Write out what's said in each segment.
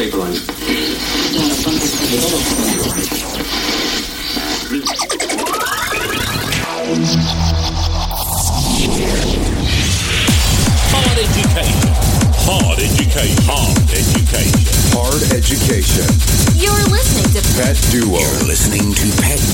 tape line. Hard education. Hard education. Hard education. Hard education. You're listening to Pet Duo. You're listening to Pet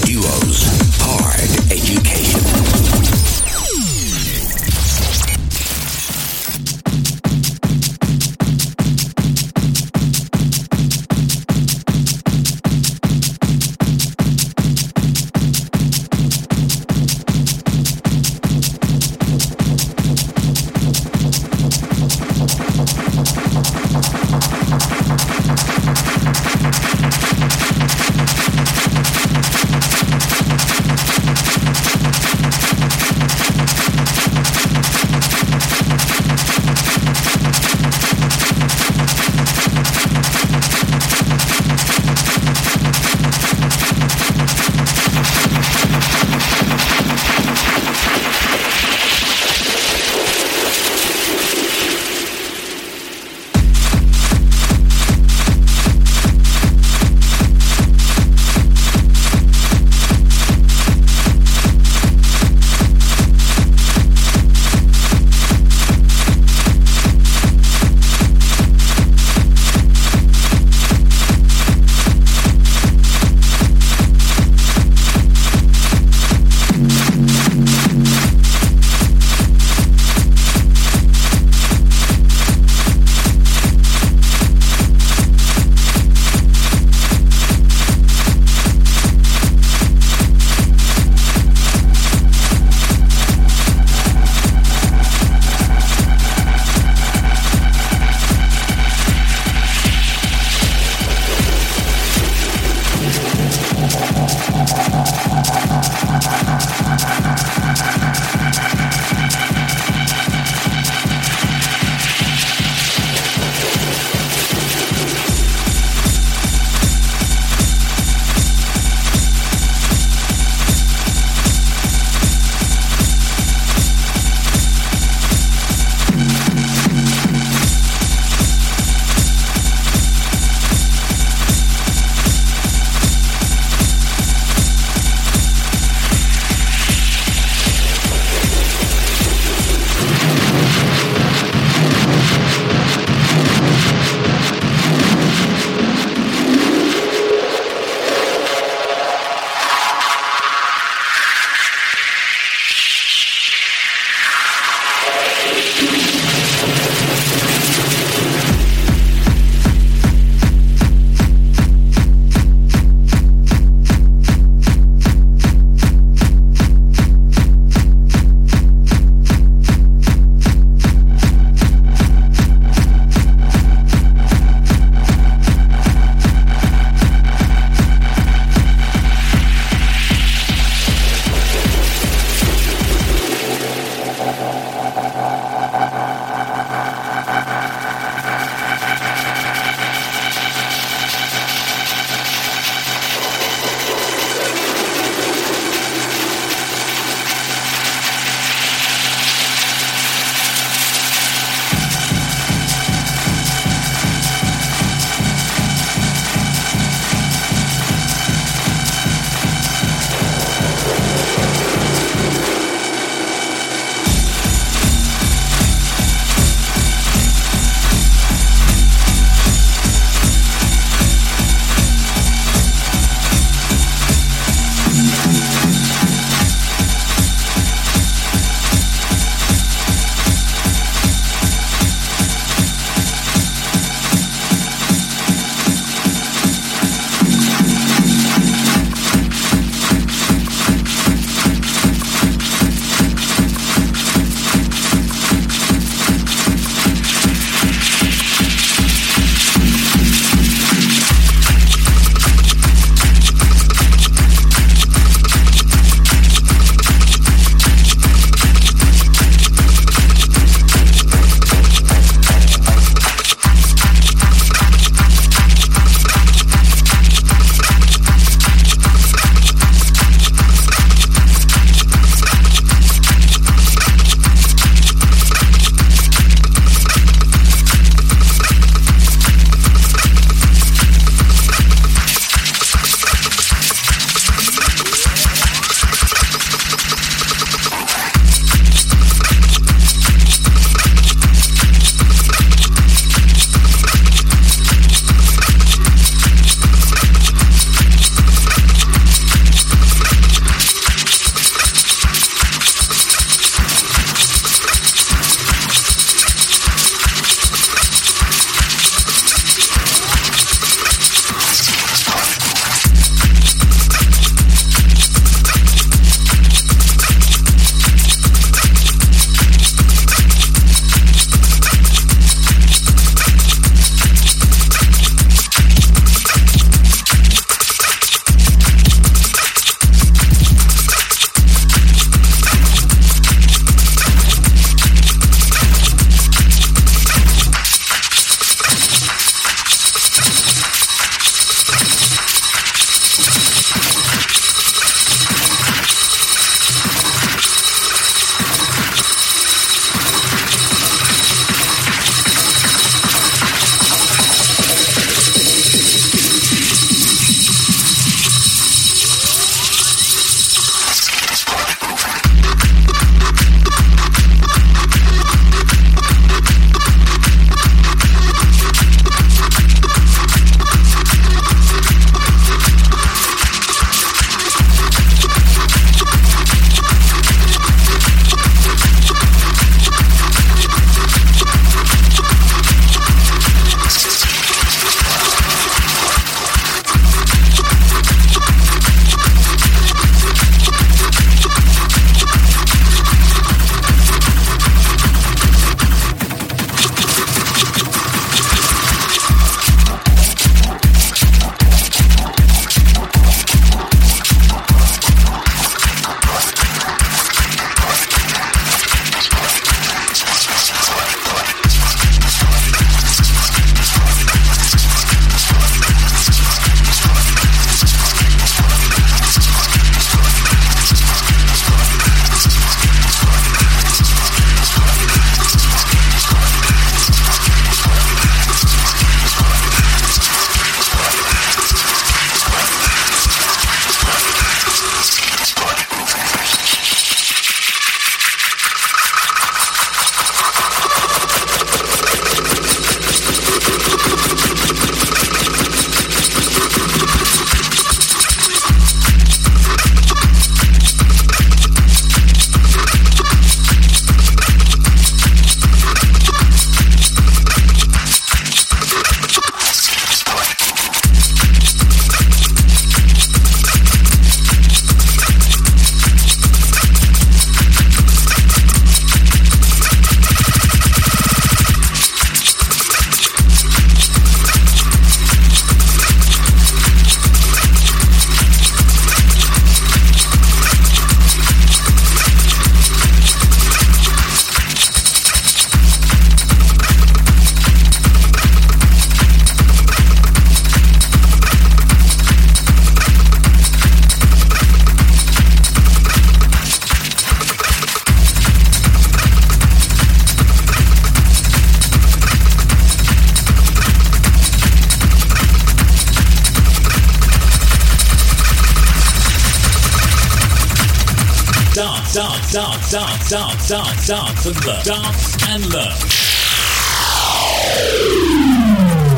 dance, dance, and learn. Dance and learn.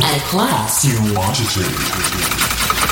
A class you wanted to.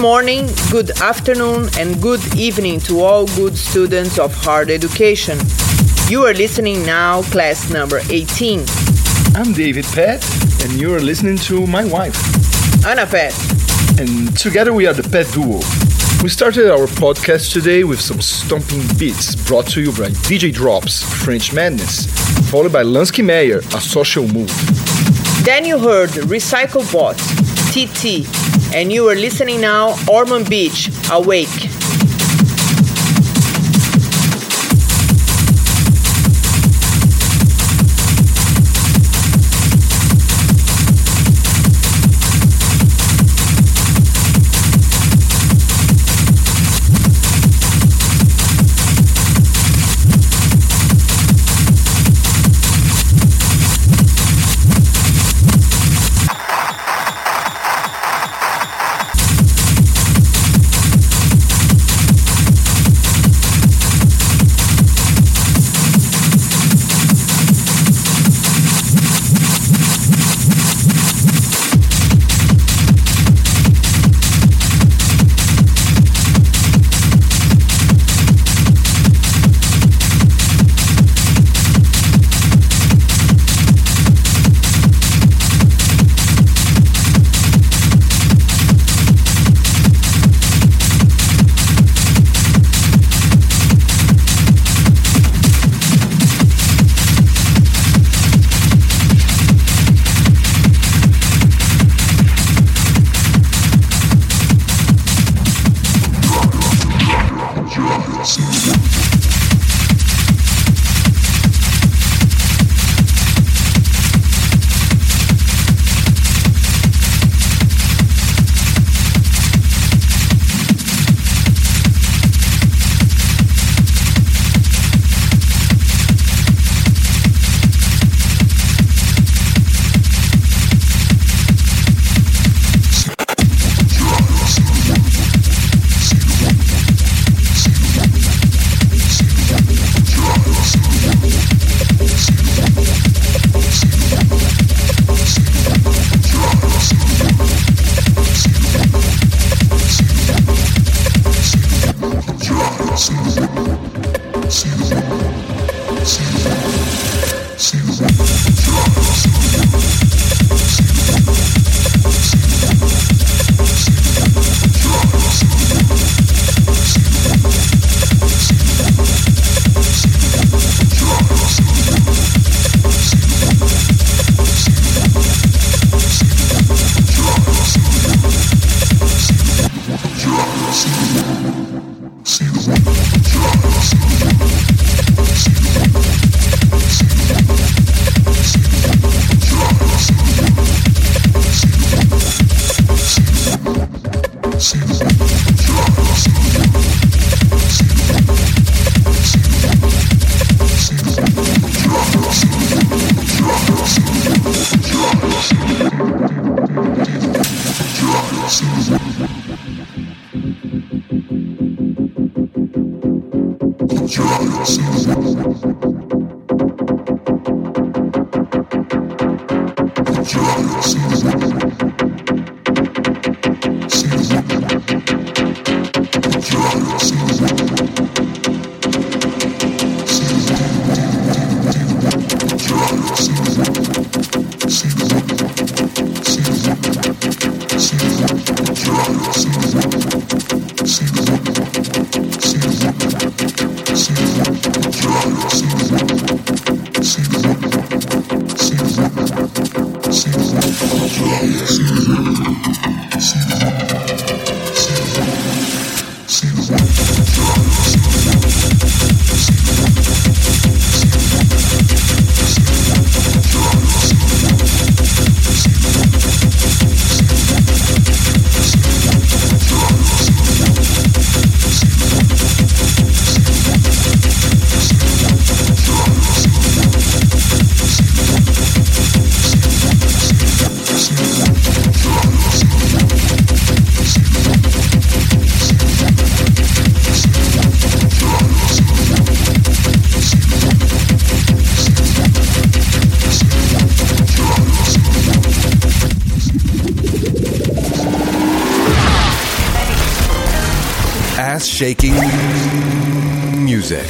Morning, good afternoon, and good evening to all good students of hard education. You are listening now, class number 18. I'm David Pett, and you are listening to my wife, Anna Pett. And together we are the PETDuo. We started our podcast today with some stomping beats brought to you by DJ Drops, French Madness, followed by Lansky Meyer, Asocial Mood. Then you heard Recycle Bot, TT, and you are listening now Orman Bitch, Awake. See the ass shaking music.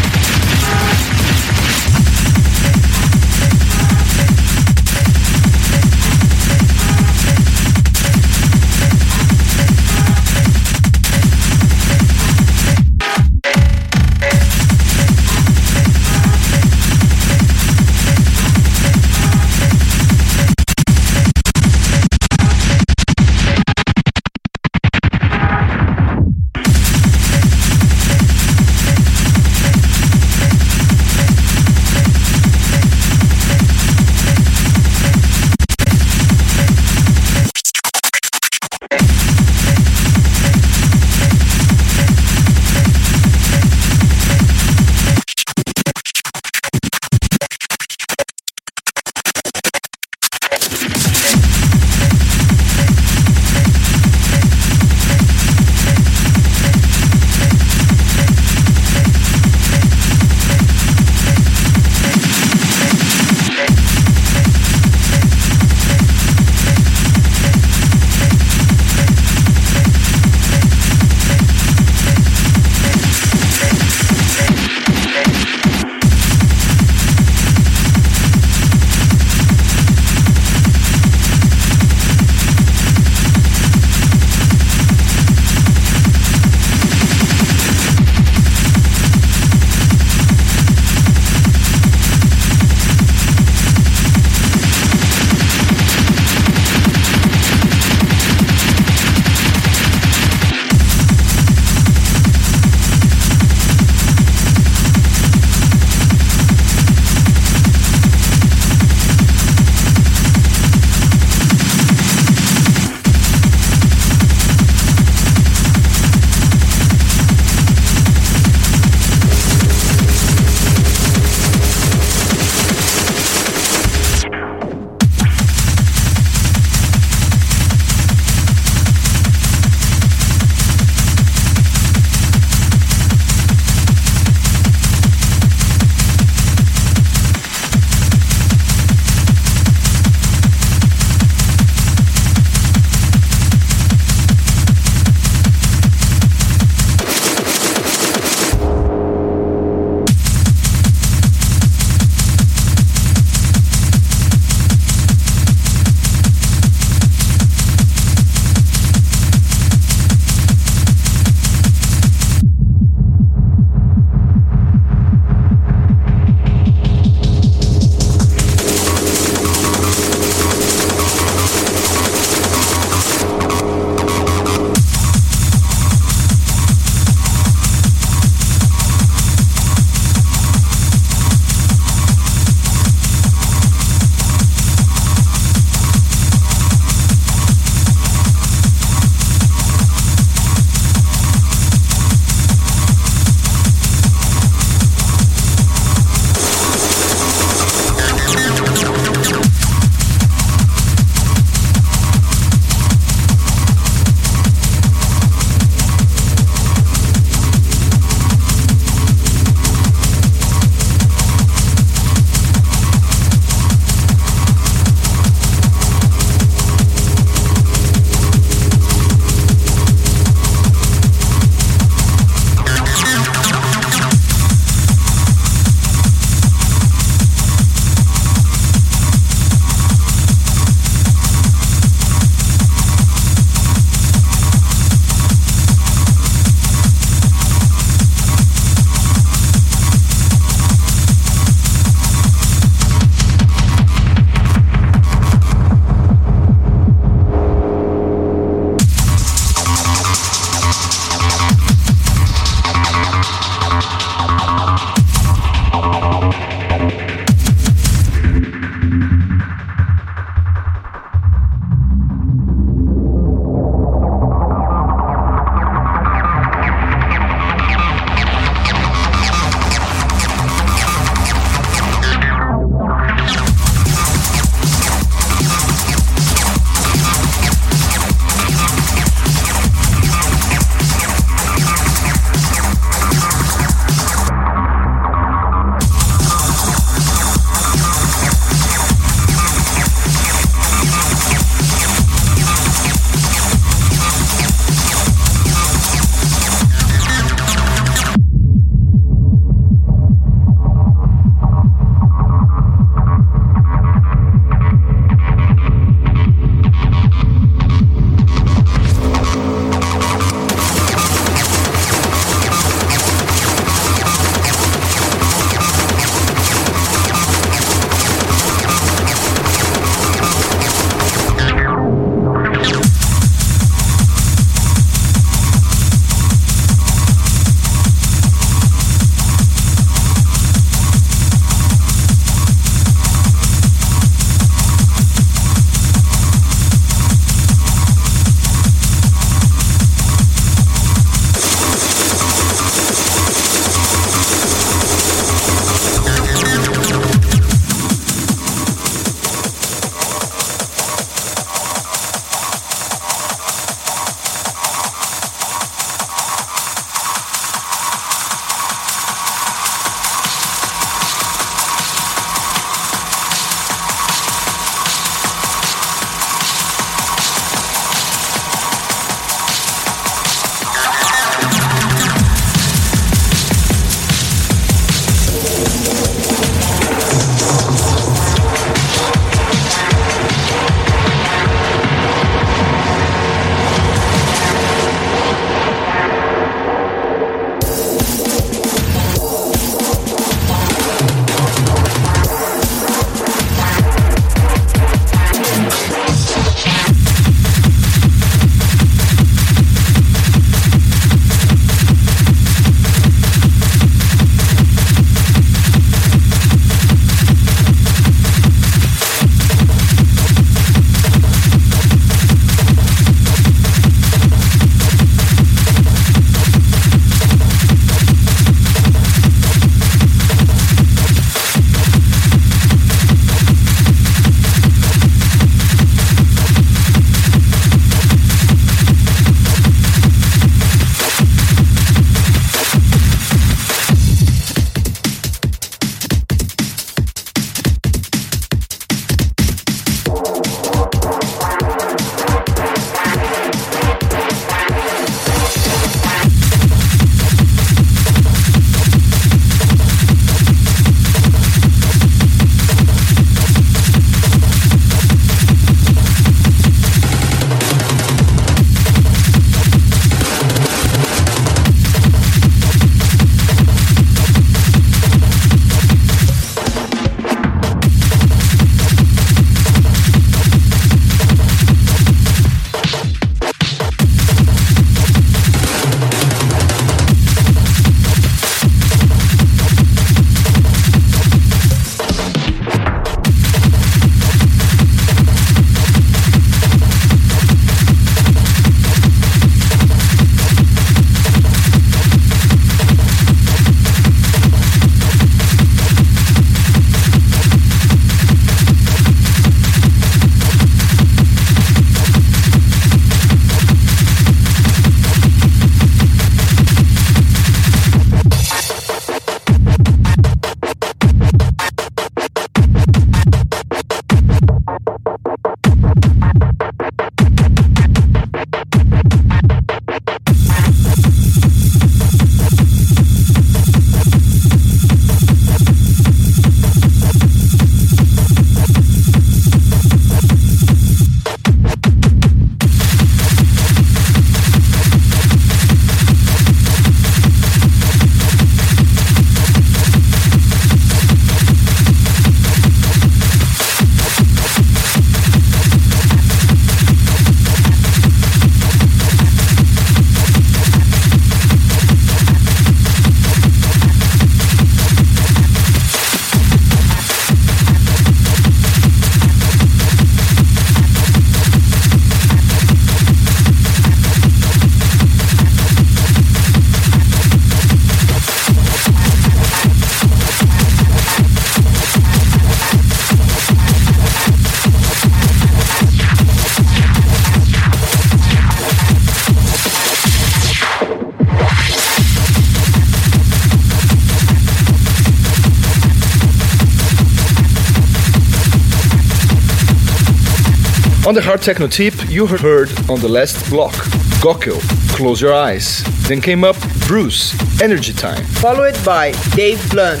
On the hard techno tip, you heard on the last block Gockel, Close Your Eyes. Then came up Bruce, Energy Time. Followed by Dave Blunt,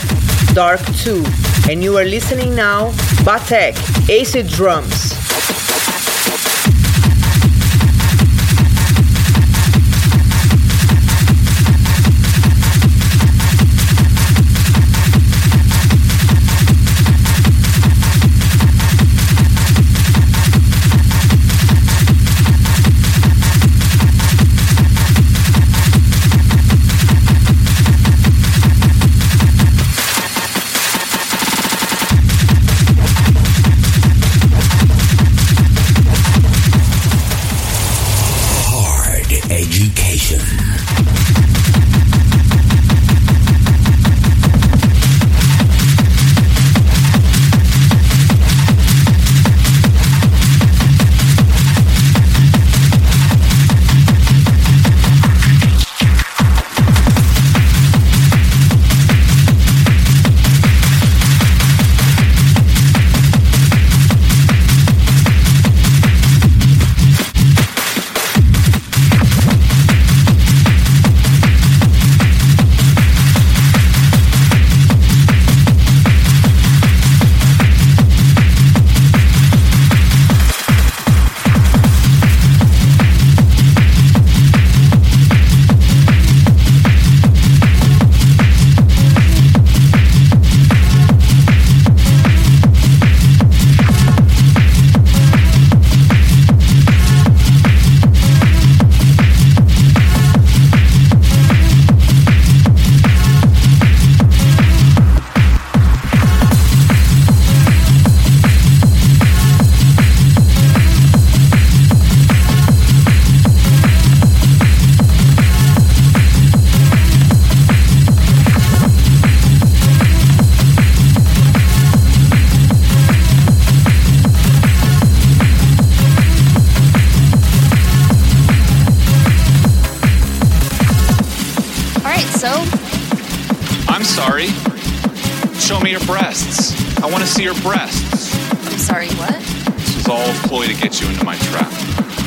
Dark 2. And you are listening now, Battek, Acid Dreams. Get you into my trap.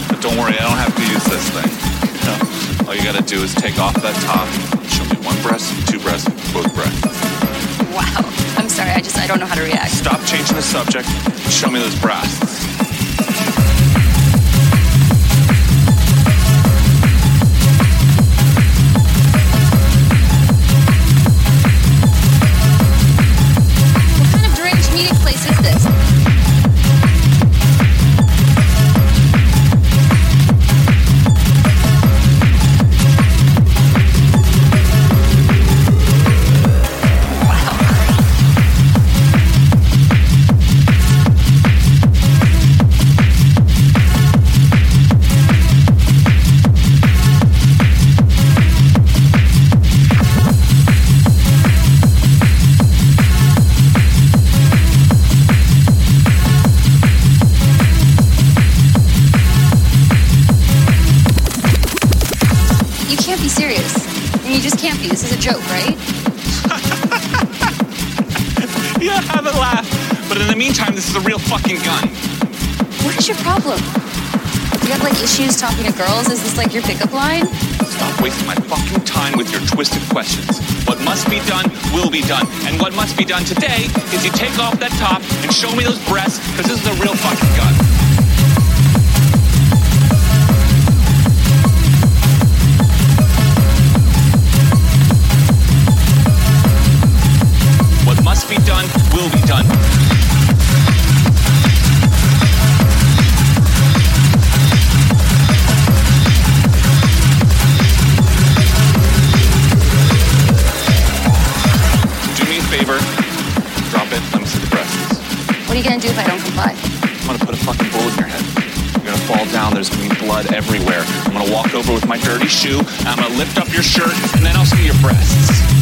But don't worry, I don't have to use this thing. No. All you gotta do is take off that top, show me one breast, two breasts, both breasts. Wow. I'm sorry, I just I don't know how to react. Stop changing the subject. Show me those breasts. Girls? Is this like your pickup line? Stop wasting my fucking time with your twisted questions. What must be done will be done. And what must be done today is you take off that top and show me those breasts, because this is a real fucking gun. What must be done will be done. Favor, drop it, let me see the breasts. What are you gonna do if I don't comply? I'm gonna put a fucking bullet in your head. You're gonna fall down, there's gonna be blood everywhere. I'm gonna walk over with my dirty shoe, and I'm gonna lift up your shirt, and then I'll see your breasts.